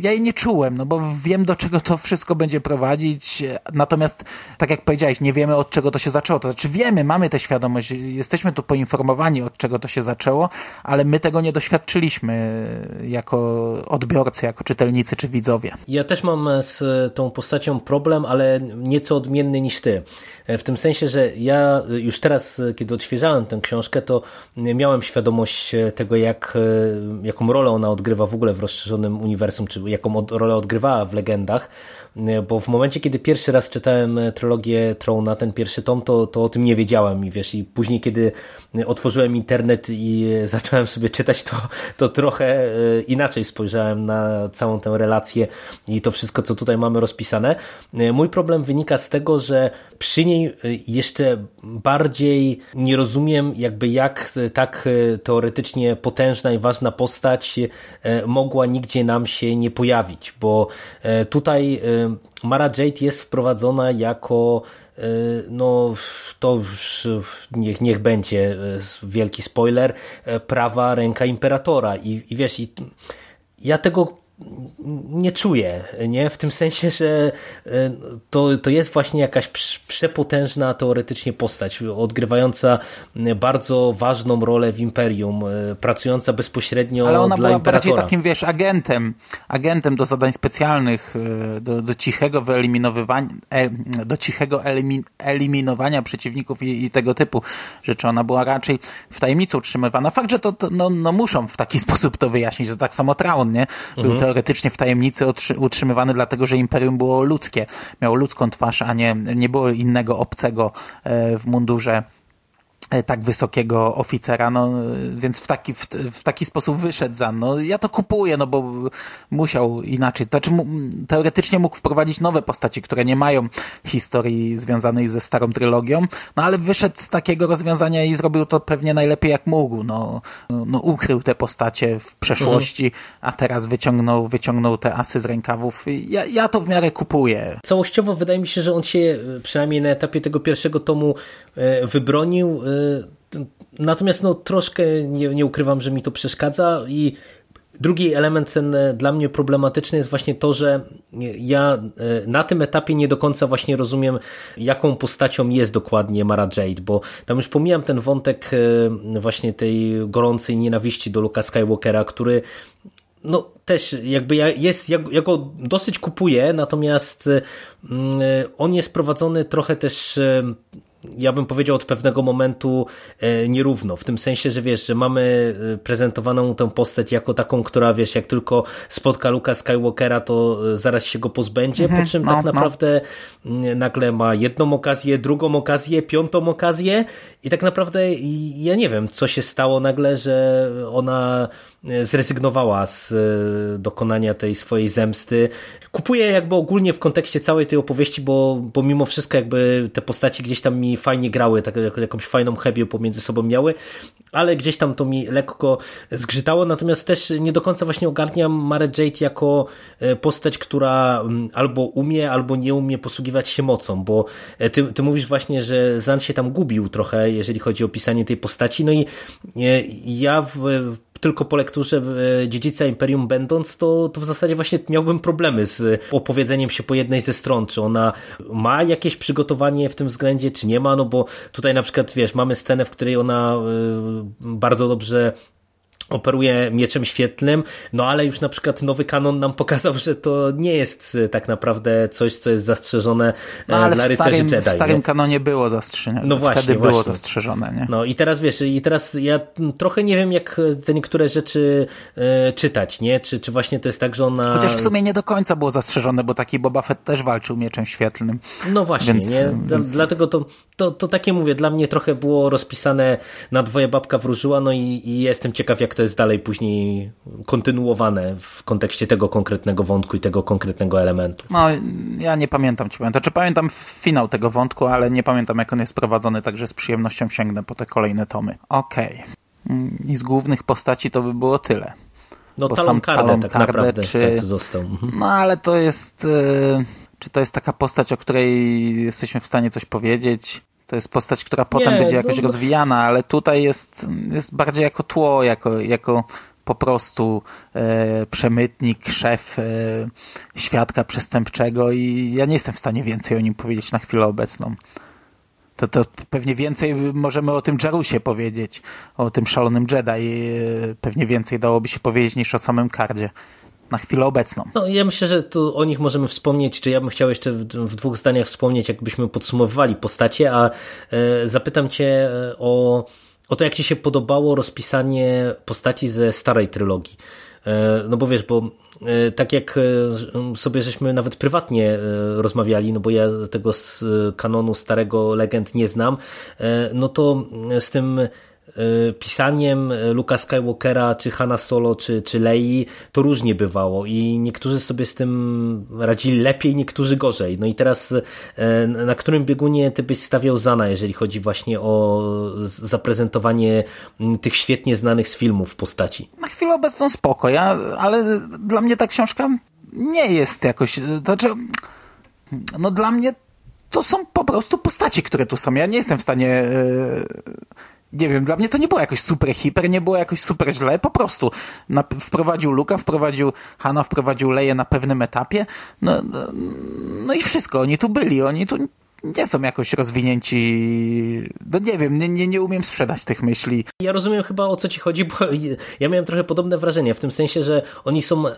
ja jej nie czułem, no bo wiem do czego to wszystko będzie prowadzić, natomiast tak jak powiedziałeś, nie wiemy od czego to się zaczęło, to znaczy wiemy, mamy tę świadomość, jesteśmy tu poinformowani od czego to się zaczęło, ale my tego nie doświadczyliśmy jako odbiorcy, jako czytelnicy czy widzowie. Ja też mam z tą postacią problem, ale nieco odmienny niż ty. W tym sensie, że ja już teraz, kiedy odświeżałem tę książkę, to miałem świadomość tego, jak, jaką rolę ona odgrywa w ogóle w rozszerzonym uniwersum czy jaką rolę odgrywała w legendach, bo w momencie, kiedy pierwszy raz czytałem trylogię Trona, ten pierwszy tom, to, to o tym nie wiedziałem i wiesz, i później, kiedy otworzyłem internet i zacząłem sobie czytać, to, to trochę inaczej spojrzałem na całą tę relację i to wszystko, co tutaj mamy rozpisane. Mój problem wynika z tego, że przy niej jeszcze bardziej nie rozumiem, jakby jak tak teoretycznie potężna i ważna postać mogła nigdzie nam się nie pojawić, bo tutaj Mara Jade jest wprowadzona jako e, no to już niech, niech będzie e, wielki spoiler, e, prawa ręka imperatora. I, i wiesz, i ja tego nie czuję, nie? W tym sensie, że e, to, to jest właśnie jakaś przepotężna teoretycznie postać, odgrywająca bardzo ważną rolę w Imperium, e, pracująca bezpośrednio Ale ona dla była Imperatora. bardziej takim, wiesz, agentem, agentem do zadań specjalnych, e, do, do cichego wyeliminowywania, do cichego elimin, eliminowania przeciwników i, i, tego typu rzeczy. Ona była raczej w tajemnicy utrzymywana. Fakt, że to, to no, no muszą w taki sposób to wyjaśnić, to tak samo Traun, nie? Był mhm teoretycznie w tajemnicy utrzymywany dlatego, że imperium było ludzkie. Miało ludzką twarz, a nie, nie było innego obcego e, w mundurze tak wysokiego oficera, no więc w taki, w, w, taki sposób wyszedł za. No ja to kupuję, no bo musiał inaczej. To znaczy teoretycznie mógł wprowadzić nowe postaci, które nie mają historii związanej ze starą trylogią, no ale wyszedł z takiego rozwiązania i zrobił to pewnie najlepiej jak mógł. No, no ukrył te postacie w przeszłości, mhm. a teraz wyciągnął, wyciągnął te asy z rękawów. Ja, ja to w miarę kupuję. Całościowo wydaje mi się, że on się przynajmniej na etapie tego pierwszego tomu e, wybronił natomiast no, troszkę nie, nie ukrywam, że mi to przeszkadza i Drugi element ten e, dla mnie problematyczny jest właśnie to, że ja e, na tym etapie nie do końca właśnie rozumiem, jaką postacią jest dokładnie Mara Jade, bo tam już pomijam ten wątek e, właśnie tej gorącej nienawiści do Luka Skywalkera, który no też jakby ja, jest, ja, ja go dosyć kupuję, natomiast on jest prowadzony trochę też ja bym powiedział od pewnego momentu e, nierówno, w tym sensie, że wiesz, że mamy e, prezentowaną tę postać jako taką, która wiesz, jak tylko spotka Luka Skywalkera, to e, zaraz się go pozbędzie, mhm, po czym no, tak no. naprawdę no. nagle ma jedną okazję, drugą okazję, piątą okazję i tak naprawdę ja nie wiem, co się stało nagle, że ona zrezygnowała z dokonania tej swojej zemsty. Kupuję jakby ogólnie w kontekście całej tej opowieści, bo, bo mimo wszystko jakby te postaci gdzieś tam mi fajnie grały, tak, jakąś fajną chebię pomiędzy sobą miały, ale gdzieś tam to mi lekko zgrzytało, natomiast też nie do końca właśnie ogarniam Mare Jade jako e, postać, która mm, albo umie, albo nie umie posługiwać się mocą, bo e, ty, ty mówisz właśnie, że Zan się tam gubił trochę, jeżeli chodzi o pisanie tej postaci, no i e, ja w tylko po lekturze Dziedzica Imperium będąc, to, to w zasadzie właśnie miałbym problemy z opowiedzeniem się po jednej ze stron, czy ona ma jakieś przygotowanie w tym względzie, czy nie ma, no bo tutaj na przykład, wiesz, mamy scenę, w której ona y, bardzo dobrze operuje mieczem świetlnym, no ale już na przykład nowy kanon nam pokazał, że to nie jest tak naprawdę coś, co jest zastrzeżone no, ale dla rycerzy starym, Jedi. W starym nie? kanonie było zastrzeżone. No właśnie, Wtedy właśnie. było zastrzeżone, nie? No i teraz wiesz, i teraz ja trochę nie wiem, jak te niektóre rzeczy e, czytać, nie? Czy, czy właśnie to jest tak, że ona... Chociaż w sumie nie do końca było zastrzeżone, bo taki Boba Fett też walczył mieczem świetlnym. No właśnie, Więc- nie? Dla- więc- Dlatego to, to, to takie mówię, dla mnie trochę było rozpisane na dwoje babka wróżyła, no i, i jestem ciekaw, jak to jest dalej później kontynuowane w kontekście tego konkretnego wątku i tego konkretnego elementu. No, ja nie pamiętam, powiem. To czy pamiętam finał tego wątku, ale nie pamiętam, jak on jest prowadzony, także z przyjemnością sięgnę po te kolejne tomy. Okej. Mm, I z głównych postaci to by było tyle. No Bo Talon sam Kardę Talon tak Kardę, naprawdę czy- tak został. Mhm. No, ale to jest... y, Czy to jest taka postać, o której jesteśmy w stanie coś powiedzieć? To jest postać, która potem Nie, będzie no, jakoś no- rozwijana, ale tutaj jest, jest bardziej jako tło, jako, jako po prostu e, przemytnik, szef e, świadka przestępczego i ja nie jestem w stanie więcej o nim powiedzieć na chwilę obecną. To, to pewnie więcej możemy o tym Jarusie powiedzieć, o tym szalonym Jedi. e, Pewnie więcej dałoby się powiedzieć niż o samym Kardzie. Na chwilę obecną. No ja myślę, że tu o nich możemy wspomnieć, czy ja bym chciał jeszcze w, w dwóch zdaniach wspomnieć, jakbyśmy podsumowywali postacie, a e, zapytam cię e, o, o to, jak ci się podobało rozpisanie postaci ze starej trylogii. E, No bo wiesz, bo e, tak jak e, sobie żeśmy nawet prywatnie rozmawiali, no bo ja tego z kanonu starego legend nie znam, no to z tym pisaniem Luka Skywalkera, czy Hanna Solo, czy, czy Lei, to różnie bywało i niektórzy sobie z tym radzili lepiej, niektórzy gorzej. No i teraz e, na którym biegunie ty byś stawiał Zana, jeżeli chodzi właśnie o zaprezentowanie tych świetnie znanych z filmów postaci? Na chwilę obecną spoko, ja, ale dla mnie ta książka nie jest jakoś, to znaczy, no dla mnie to są po prostu postaci, które tu są. Ja nie jestem w stanie, e, nie wiem, dla mnie to nie było jakoś super hiper, nie było jakoś super źle, po prostu. Na, wprowadził Luka, wprowadził Hanna, wprowadził Leję na pewnym etapie, no, no, no i wszystko, oni tu byli, oni tu nie są jakoś rozwinięci, no nie wiem, nie, nie, nie umiem sprzedać tych myśli. Ja rozumiem chyba o co ci chodzi, bo ja miałem trochę podobne wrażenie, w tym sensie, że oni są e,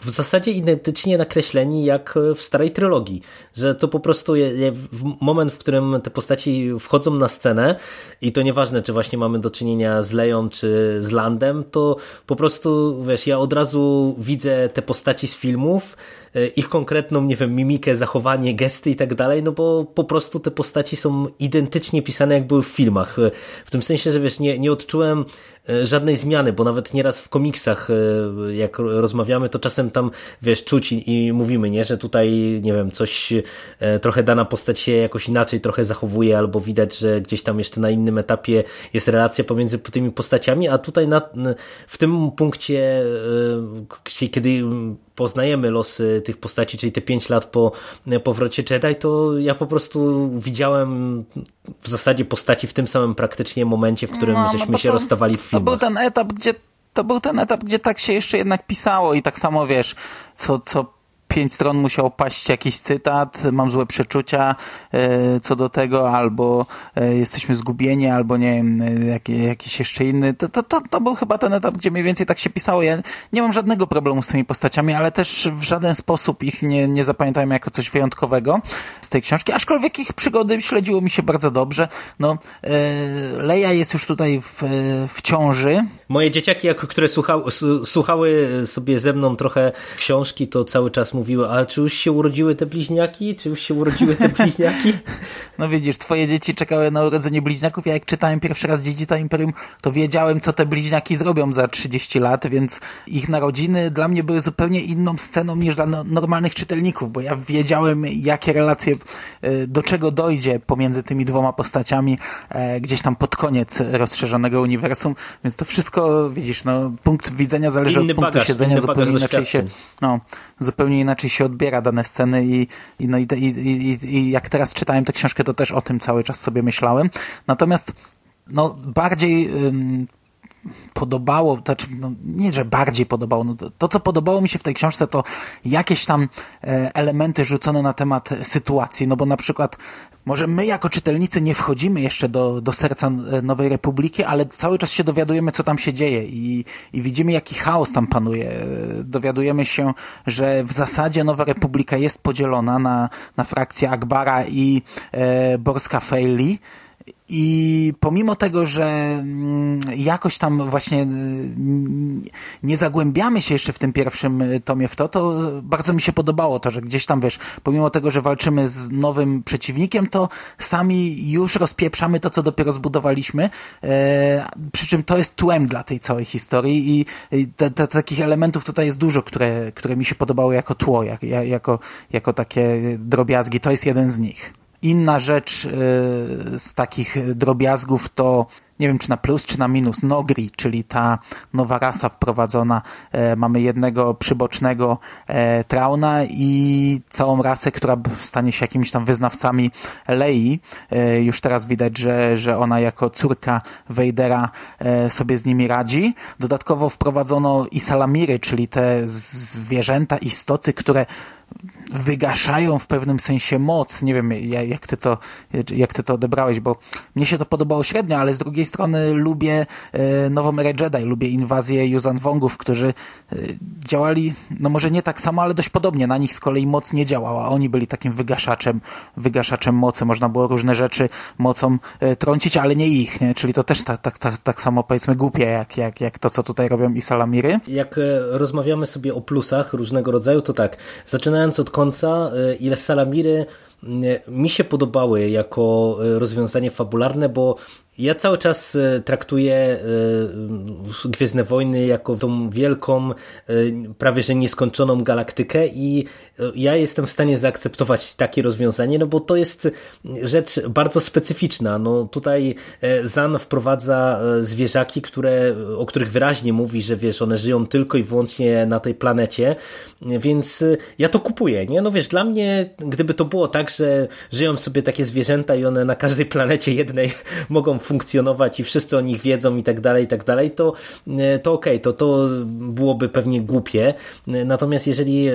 w zasadzie identycznie nakreśleni jak w starej trylogii, że to po prostu je- moment, w którym te postaci wchodzą na scenę i to nieważne, czy właśnie mamy do czynienia z Leją, czy z Landem, to po prostu, wiesz, ja od razu widzę te postaci z filmów, e, ich konkretną, nie wiem, mimikę, zachowanie, gesty i tak dalej, no bo po prostu te postaci są identycznie pisane, jak były w filmach. E, W tym sensie, że wiesz, nie, nie odczułem e, żadnej zmiany, bo nawet nieraz w komiksach, e, jak rozmawiamy, to czasem tam, wiesz, czuć i, i mówimy, nie, że tutaj, nie wiem, coś trochę dana postać się jakoś inaczej trochę zachowuje, albo widać, że gdzieś tam jeszcze na innym etapie jest relacja pomiędzy tymi postaciami, a tutaj na, w tym punkcie, kiedy poznajemy losy tych postaci, czyli te 5 lat po powrocie Jedi, to ja po prostu widziałem w zasadzie postaci w tym samym praktycznie momencie, w którym No, no żeśmy się to- rozstawali w To był ten etap, gdzie to był ten etap, gdzie tak się jeszcze jednak pisało i tak samo wiesz, co, co pięć stron musiał paść jakiś cytat, mam złe przeczucia e, co do tego, albo e, jesteśmy zgubieni, albo nie wiem, e, jaki, jakiś jeszcze inny. To, to, to, to był chyba ten etap, gdzie mniej więcej tak się pisało. Ja nie mam żadnego problemu z tymi postaciami, ale też w żaden sposób ich nie, nie zapamiętałem jako coś wyjątkowego z tej książki, aczkolwiek ich przygody śledziło mi się bardzo dobrze. No, Leja jest już tutaj w, w ciąży, Moje dzieciaki, jak, które słuchały, słuchały sobie ze mną trochę książki, to cały czas mówiły, ale czy już się urodziły te bliźniaki? Czy już się urodziły te bliźniaki? No widzisz, twoje dzieci czekały na urodzenie bliźniaków. Ja jak czytałem pierwszy raz Dziedzica Imperium, to wiedziałem, co te bliźniaki zrobią za 30 lat, więc ich narodziny dla mnie były zupełnie inną sceną niż dla no- normalnych czytelników, bo ja wiedziałem, jakie relacje, e, do czego dojdzie pomiędzy tymi dwoma postaciami e, gdzieś tam pod koniec rozszerzonego uniwersum, więc to wszystko, widzisz, no, punkt widzenia zależy Inny od punktu bagaż, siedzenia, zupełnie inaczej się, no, zupełnie inaczej się odbiera dane sceny i, i, no, i, i, i, i jak teraz czytałem tę książkę, to też o tym cały czas sobie myślałem. Natomiast no, bardziej ym, podobało, znaczy, no, nie, że bardziej podobało, no to, to, co podobało mi się w tej książce, to jakieś tam e, elementy rzucone na temat sytuacji, no bo na przykład może my jako czytelnicy nie wchodzimy jeszcze do, do serca e, Nowej Republiki, ale cały czas się dowiadujemy, co tam się dzieje i, i widzimy, jaki chaos tam panuje. E, dowiadujemy się, że w zasadzie Nowa Republika jest podzielona na, na frakcję Akbara i e, Borska Fejli, i pomimo tego, że mm, jakoś tam właśnie mm, nie zagłębiamy się jeszcze w tym pierwszym y, tomie w to, to bardzo mi się podobało to, że gdzieś tam wiesz, pomimo tego, że walczymy z nowym przeciwnikiem, to sami już rozpieprzamy to, co dopiero zbudowaliśmy. E, przy czym to jest tłem dla tej całej historii i te, te, takich elementów tutaj jest dużo, które, które mi się podobały jako tło, jak, jako, jako takie drobiazgi. To jest jeden z nich. Inna rzecz y, z takich drobiazgów to nie wiem czy na plus, czy na minus, Nogri, czyli ta nowa rasa wprowadzona. E, mamy jednego przybocznego e, Trauna i całą rasę, która stanie się jakimiś tam wyznawcami Lei. E, już teraz widać, że, że ona jako córka Wejdera sobie z nimi radzi. Dodatkowo wprowadzono i salamiry, czyli te zwierzęta, istoty, które wygaszają w pewnym sensie moc. Nie wiem, jak ty to, jak ty to odebrałeś, bo mnie się to podobało średnio, ale z drugiej strony lubię e, nową erę Jedi, lubię inwazję Yuzan Wongów, którzy e, działali, no może nie tak samo, ale dość podobnie. Na nich z kolei moc nie działała. Oni byli takim wygaszaczem, wygaszaczem mocy. Można było różne rzeczy mocą e, trącić, ale nie ich, nie? Czyli to też tak, tak, tak, tak samo powiedzmy głupie, jak, jak, jak to, co tutaj robią i Salamiry. Jak rozmawiamy sobie o plusach różnego rodzaju, to tak, zaczynając od końca, ile Salamiry mi się podobały jako rozwiązanie fabularne, bo ja cały czas e, traktuję e, Gwiezdne Wojny jako tą wielką, e, prawie że nieskończoną galaktykę i ja jestem w stanie zaakceptować takie rozwiązanie, no bo to jest rzecz bardzo specyficzna. No tutaj Zan wprowadza zwierzaki, które, o których wyraźnie mówi, że wiesz, one żyją tylko i wyłącznie na tej planecie, więc ja to kupuję, nie? No wiesz, dla mnie, gdyby to było tak, że żyją sobie takie zwierzęta i one na każdej planecie jednej mogą funkcjonować i wszyscy o nich wiedzą i tak dalej, i tak dalej, to, e, to okej, okay, to, to byłoby pewnie głupie. Natomiast jeżeli e,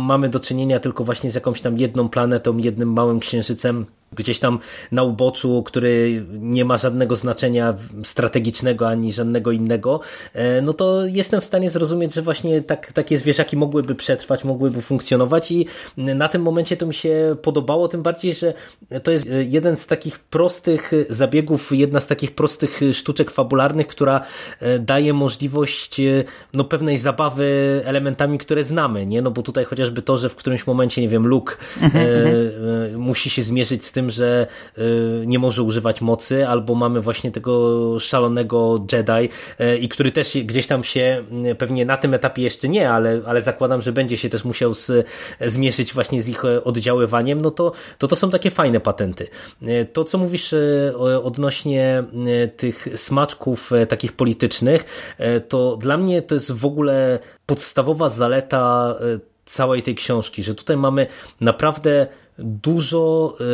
mamy do czynienia tylko właśnie z jakąś tam jedną planetą, jednym małym księżycem, gdzieś tam na uboczu, który nie ma żadnego znaczenia strategicznego ani żadnego innego, e, no to jestem w stanie zrozumieć, że właśnie tak, takie zwierzaki mogłyby przetrwać, mogłyby funkcjonować i na tym momencie to mi się podobało, tym bardziej, że to jest jeden z takich prostych zabiegów, jedna z takich prostych sztuczek fabularnych, która e, daje możliwość e, no, pewnej zabawy elementami, które znamy, nie? No bo tutaj chociażby to, że w którymś momencie, nie wiem, Luke mhm, mhm. musi się zmierzyć z tym, że y, nie może używać mocy, albo mamy właśnie tego szalonego Jedi y, i który też gdzieś tam się y, pewnie na tym etapie jeszcze nie, ale, ale zakładam, że będzie się też musiał z, zmierzyć właśnie z ich oddziaływaniem, no to, to to są takie fajne patenty. To, co mówisz odnośnie tych smaczków takich politycznych, to dla mnie to jest w ogóle podstawowa zaleta całej tej książki, że tutaj mamy naprawdę dużo e,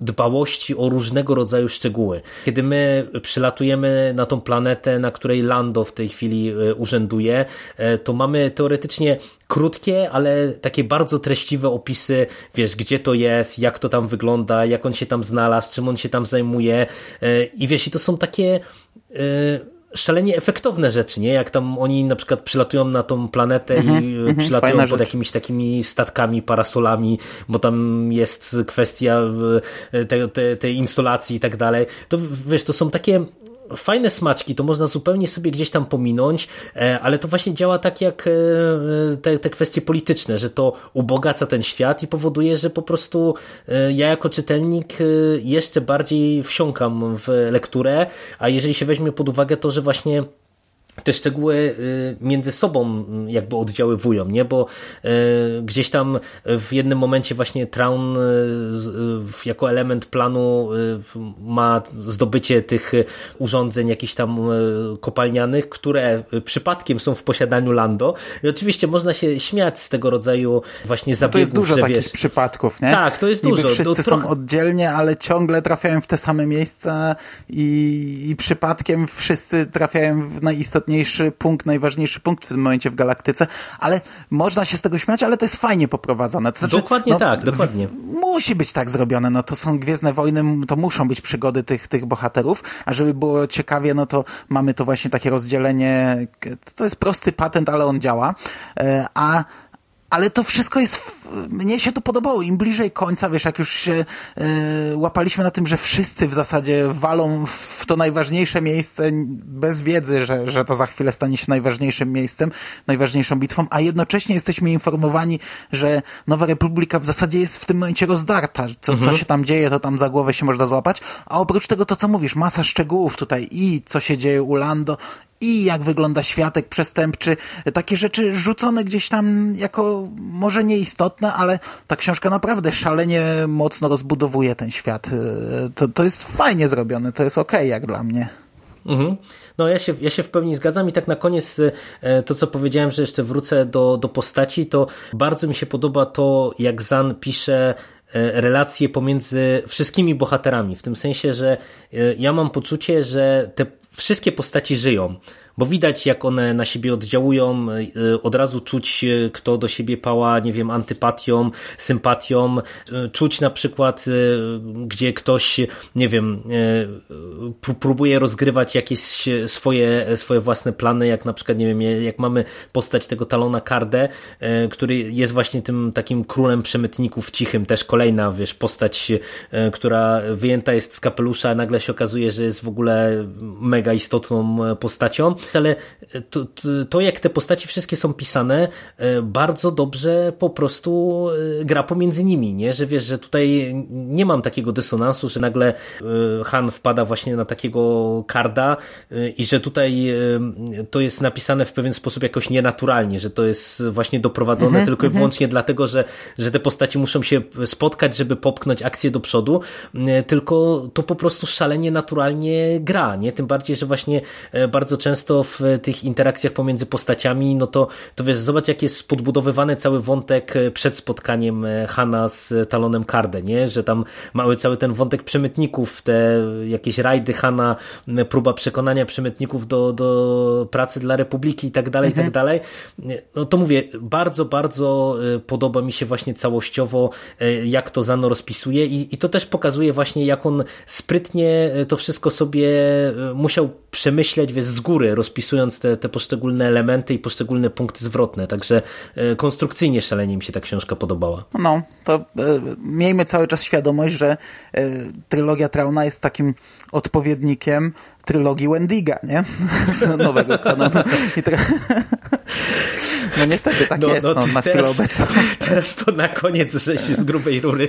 dbałości o różnego rodzaju szczegóły. Kiedy my przylatujemy na tą planetę, na której Lando w tej chwili e, urzęduje, e, to mamy teoretycznie krótkie, ale takie bardzo treściwe opisy, wiesz, gdzie to jest, jak to tam wygląda, jak on się tam znalazł, czym on się tam zajmuje i wiesz, i to są takie szalenie efektowne rzeczy, nie? Jak tam oni na przykład przylatują na tą planetę mm -hmm, i mm -hmm, przylatują pod rzecz. jakimiś takimi statkami, parasolami, bo tam jest kwestia tej, tej, tej instalacji i tak dalej. To wiesz, to są takie fajne smaczki, to można zupełnie sobie gdzieś tam pominąć, e, ale to właśnie działa tak jak e, te, te kwestie polityczne, że to ubogaca ten świat i powoduje, że po prostu e, ja jako czytelnik jeszcze bardziej wsiąkam w lekturę, a jeżeli się weźmie pod uwagę to, że właśnie te szczegóły y, między sobą jakby oddziaływują, nie? Bo y, gdzieś tam w jednym momencie właśnie Traun y, jako element planu ma zdobycie tych urządzeń jakichś tam kopalnianych, które przypadkiem są w posiadaniu Lando. I oczywiście można się śmiać z tego rodzaju właśnie zabiegów. To jest dużo że, takich wiesz, przypadków, nie? Tak, to jest Niby dużo. wszyscy to są trochę... oddzielnie, ale ciągle trafiają w te same miejsca i, i przypadkiem wszyscy trafiają w najistotniejszy punkt, najważniejszy punkt w tym momencie w galaktyce, ale można się z tego śmiać, ale to jest fajnie poprowadzone. To znaczy, dokładnie no, tak, dokładnie. Musi być tak zrobione, no to są Gwiezdne Wojny, to muszą być przygody tych, tych bohaterów, a żeby było ciekawie, no to mamy to właśnie takie rozdzielenie, to jest prosty patent, ale on działa, e, a ale to wszystko jest, mnie się to podobało. Im bliżej końca, wiesz, jak już się yy, łapaliśmy na tym, że wszyscy w zasadzie walą w to najważniejsze miejsce bez wiedzy, że, że to za chwilę stanie się najważniejszym miejscem, najważniejszą bitwą, a jednocześnie jesteśmy informowani, że Nowa Republika w zasadzie jest w tym momencie rozdarta. Co, mhm. co się tam dzieje, to tam za głowę się można złapać. A oprócz tego to, co mówisz, masa szczegółów tutaj i co się dzieje u Lando, i jak wygląda światek przestępczy, takie rzeczy rzucone gdzieś tam jako może nieistotne, ale ta książka naprawdę szalenie mocno rozbudowuje ten świat. To, to jest fajnie zrobione, to jest okej okay jak dla mnie. Mhm. No ja się, ja się w pełni zgadzam i tak na koniec e, to, co powiedziałem, że jeszcze wrócę do, do postaci, to bardzo mi się podoba to, jak Zan pisze e, relacje pomiędzy wszystkimi bohaterami, w tym sensie, że e, ja mam poczucie, że te wszystkie postaci żyją bo widać jak one na siebie oddziałują, e, od razu czuć e, kto do siebie pała, nie wiem, antypatią, sympatią, e, czuć na przykład gdzie ktoś, nie wiem, próbuje rozgrywać jakieś swoje, swoje własne plany, jak na przykład, nie wiem, jak mamy postać tego Talona Kardę, który jest właśnie tym takim królem przemytników cichym, też kolejna, wiesz, postać, która wyjęta jest z kapelusza, nagle się okazuje, że jest w ogóle mega istotną postacią ale to, to, jak te postaci wszystkie są pisane, e, bardzo dobrze po prostu e, gra pomiędzy nimi, nie? Że wiesz, że tutaj nie mam takiego dysonansu, że nagle e, Han wpada właśnie na takiego karda i że tutaj to jest napisane w pewien sposób jakoś nienaturalnie, że to jest właśnie doprowadzone mhm, tylko i mhm. wyłącznie dlatego, że, że te postaci muszą się spotkać, żeby popchnąć akcję do przodu, tylko to po prostu szalenie naturalnie gra, nie? Tym bardziej, że właśnie bardzo często w tych interakcjach pomiędzy postaciami, no to, to wiesz, zobacz jak jest podbudowywany cały wątek przed spotkaniem e, Hanna z Talonem Kardę, nie? Że tam mały cały ten wątek przemytników, te jakieś rajdy Hanna, próba przekonania przemytników do, do pracy dla Republiki i tak dalej, i tak mhm. dalej. No to mówię, bardzo, bardzo e, podoba mi się właśnie całościowo, e, jak to Zano rozpisuje i, i to też pokazuje właśnie, jak on sprytnie to wszystko sobie musiał przemyśleć, wiesz, z góry, rozpisując te, te poszczególne elementy i poszczególne punkty zwrotne. Także e, konstrukcyjnie szalenie mi się ta książka podobała. No, to e, miejmy cały czas świadomość, że e, trylogia Trauna jest takim odpowiednikiem trylogii Wendiga, nie? Z nowego kanonu. I No niestety tak no, jest no, no, na chwilę obecną. Teraz to na koniec żeś z grubej rury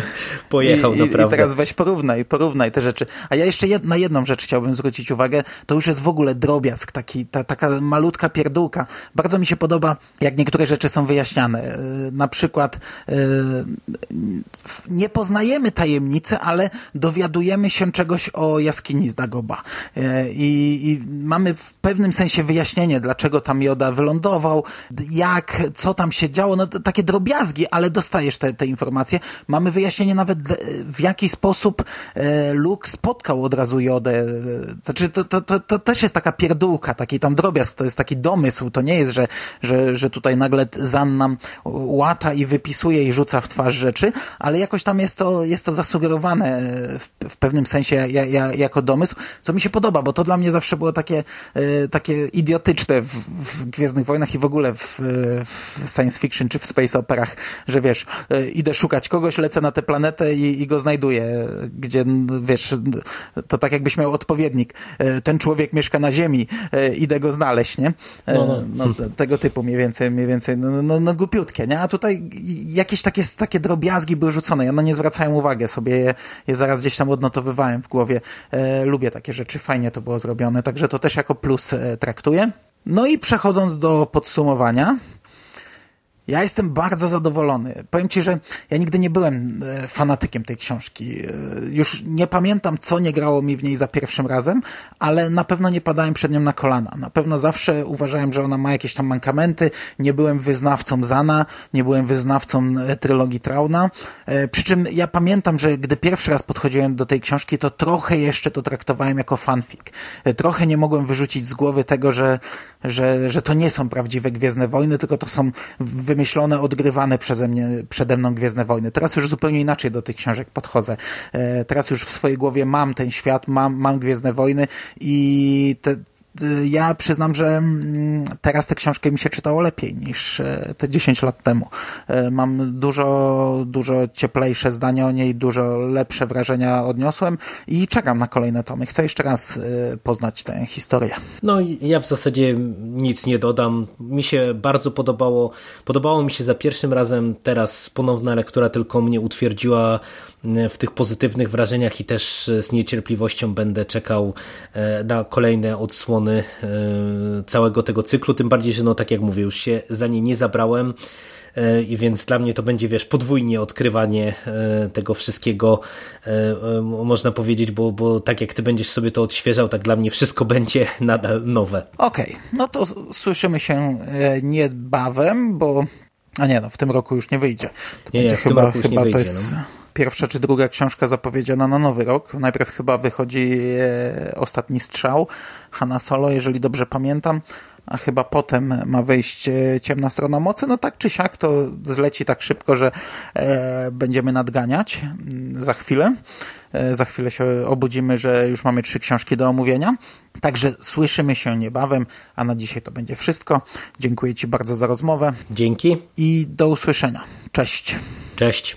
pojechał, I, naprawdę. I teraz weź porównaj, porównaj te rzeczy. A ja jeszcze jed, na jedną rzecz chciałbym zwrócić uwagę. To już jest w ogóle drobiazg, taki, ta, taka malutka pierdółka. Bardzo mi się podoba, jak niektóre rzeczy są wyjaśniane. Y, na przykład yy, nie poznajemy tajemnicy, ale dowiadujemy się czegoś o jaskini z Dagoba. Yy, I mamy w pewnym sensie wyjaśnienie, dlaczego tam Joda wylądował, jak, co tam się działo, no takie drobiazgi, ale dostajesz te, te informacje. Mamy wyjaśnienie nawet w jaki sposób e, Luke spotkał od razu Jodę. Znaczy to, to, to, to też jest taka pierdółka, taki tam drobiazg, to jest taki domysł, to nie jest, że, że, że tutaj nagle Zan nam łata i wypisuje i rzuca w twarz rzeczy, ale jakoś tam jest to, jest to zasugerowane w, w pewnym sensie ja, ja, jako domysł, co mi się podoba, bo to dla mnie zawsze było takie, e, takie idiotyczne w, w Gwiezdnych Wojnach i w ogóle w, w science fiction czy w space operach, że wiesz, e, idę szukać kogoś, lecę na tę planetę i, i go znajduję, gdzie wiesz, to tak jakbyś miał odpowiednik. E, ten człowiek mieszka na Ziemi, e, idę go znaleźć, nie? No, no. no tego typu mniej więcej, mniej więcej, no, no, no głupiutkie, nie? A tutaj jakieś takie, takie drobiazgi były rzucone, ja na nie zwracałem uwagę sobie, je, je zaraz gdzieś tam odnotowywałem w głowie. Lubię takie rzeczy, fajnie to było zrobione, także to też jako plus traktuję. No i przechodząc do podsumowania, ja jestem bardzo zadowolony. Powiem Ci, że ja nigdy nie byłem e, fanatykiem tej książki. E, już nie pamiętam, co nie grało mi w niej za pierwszym razem, ale na pewno nie padałem przed nią na kolana. Na pewno zawsze uważałem, że ona ma jakieś tam mankamenty. Nie byłem wyznawcą Zana, nie byłem wyznawcą e, trylogii Trauna. Przy czym ja pamiętam, że gdy pierwszy raz podchodziłem do tej książki, to trochę jeszcze to traktowałem jako fanfic. Trochę nie mogłem wyrzucić z głowy tego, że, że, że to nie są prawdziwe Gwiezdne Wojny, tylko to są wymyślone, odgrywane przeze mnie, przede mną Gwiezdne Wojny. Teraz już zupełnie inaczej do tych książek podchodzę. E, teraz już w swojej głowie mam ten świat, mam, mam Gwiezdne Wojny i te, ja przyznam, że mm, teraz tę książkę mi się czytało lepiej niż e, te 10 lat temu. E, mam dużo, dużo cieplejsze zdania o niej, dużo lepsze wrażenia odniosłem i czekam na kolejne tomy. Chcę jeszcze raz e, poznać tę historię. No ja w zasadzie nic nie dodam. Mi się bardzo podobało. Podobało mi się za pierwszym razem, teraz ponowna lektura tylko mnie utwierdziła w tych pozytywnych wrażeniach i też z niecierpliwością będę czekał na kolejne odsłony e, całego tego cyklu, tym bardziej, że no tak jak mówię, już się za nie nie zabrałem e, i więc dla mnie to będzie, wiesz, podwójnie odkrywanie e, tego wszystkiego, można powiedzieć, bo, bo tak jak ty będziesz sobie to odświeżał, tak dla mnie wszystko będzie nadal nowe. Okej, okay, no to słyszymy się niebawem, bo a nie, no w tym roku już nie wyjdzie. To nie, nie, chyba, chyba wyjdzie, to jest... No pierwsza czy druga książka zapowiedziana na nowy rok. Najpierw chyba wychodzi e, Ostatni Strzał Hanna Solo, jeżeli dobrze pamiętam, a chyba potem ma wyjść e, Ciemna Strona Mocy. No tak czy siak to zleci tak szybko, że e, będziemy nadganiać mm, za chwilę. Za chwilę się obudzimy, że już mamy trzy książki do omówienia. Także słyszymy się niebawem, a na dzisiaj to będzie wszystko. Dziękuję Ci bardzo za rozmowę. Dzięki. I do usłyszenia. Cześć. Cześć.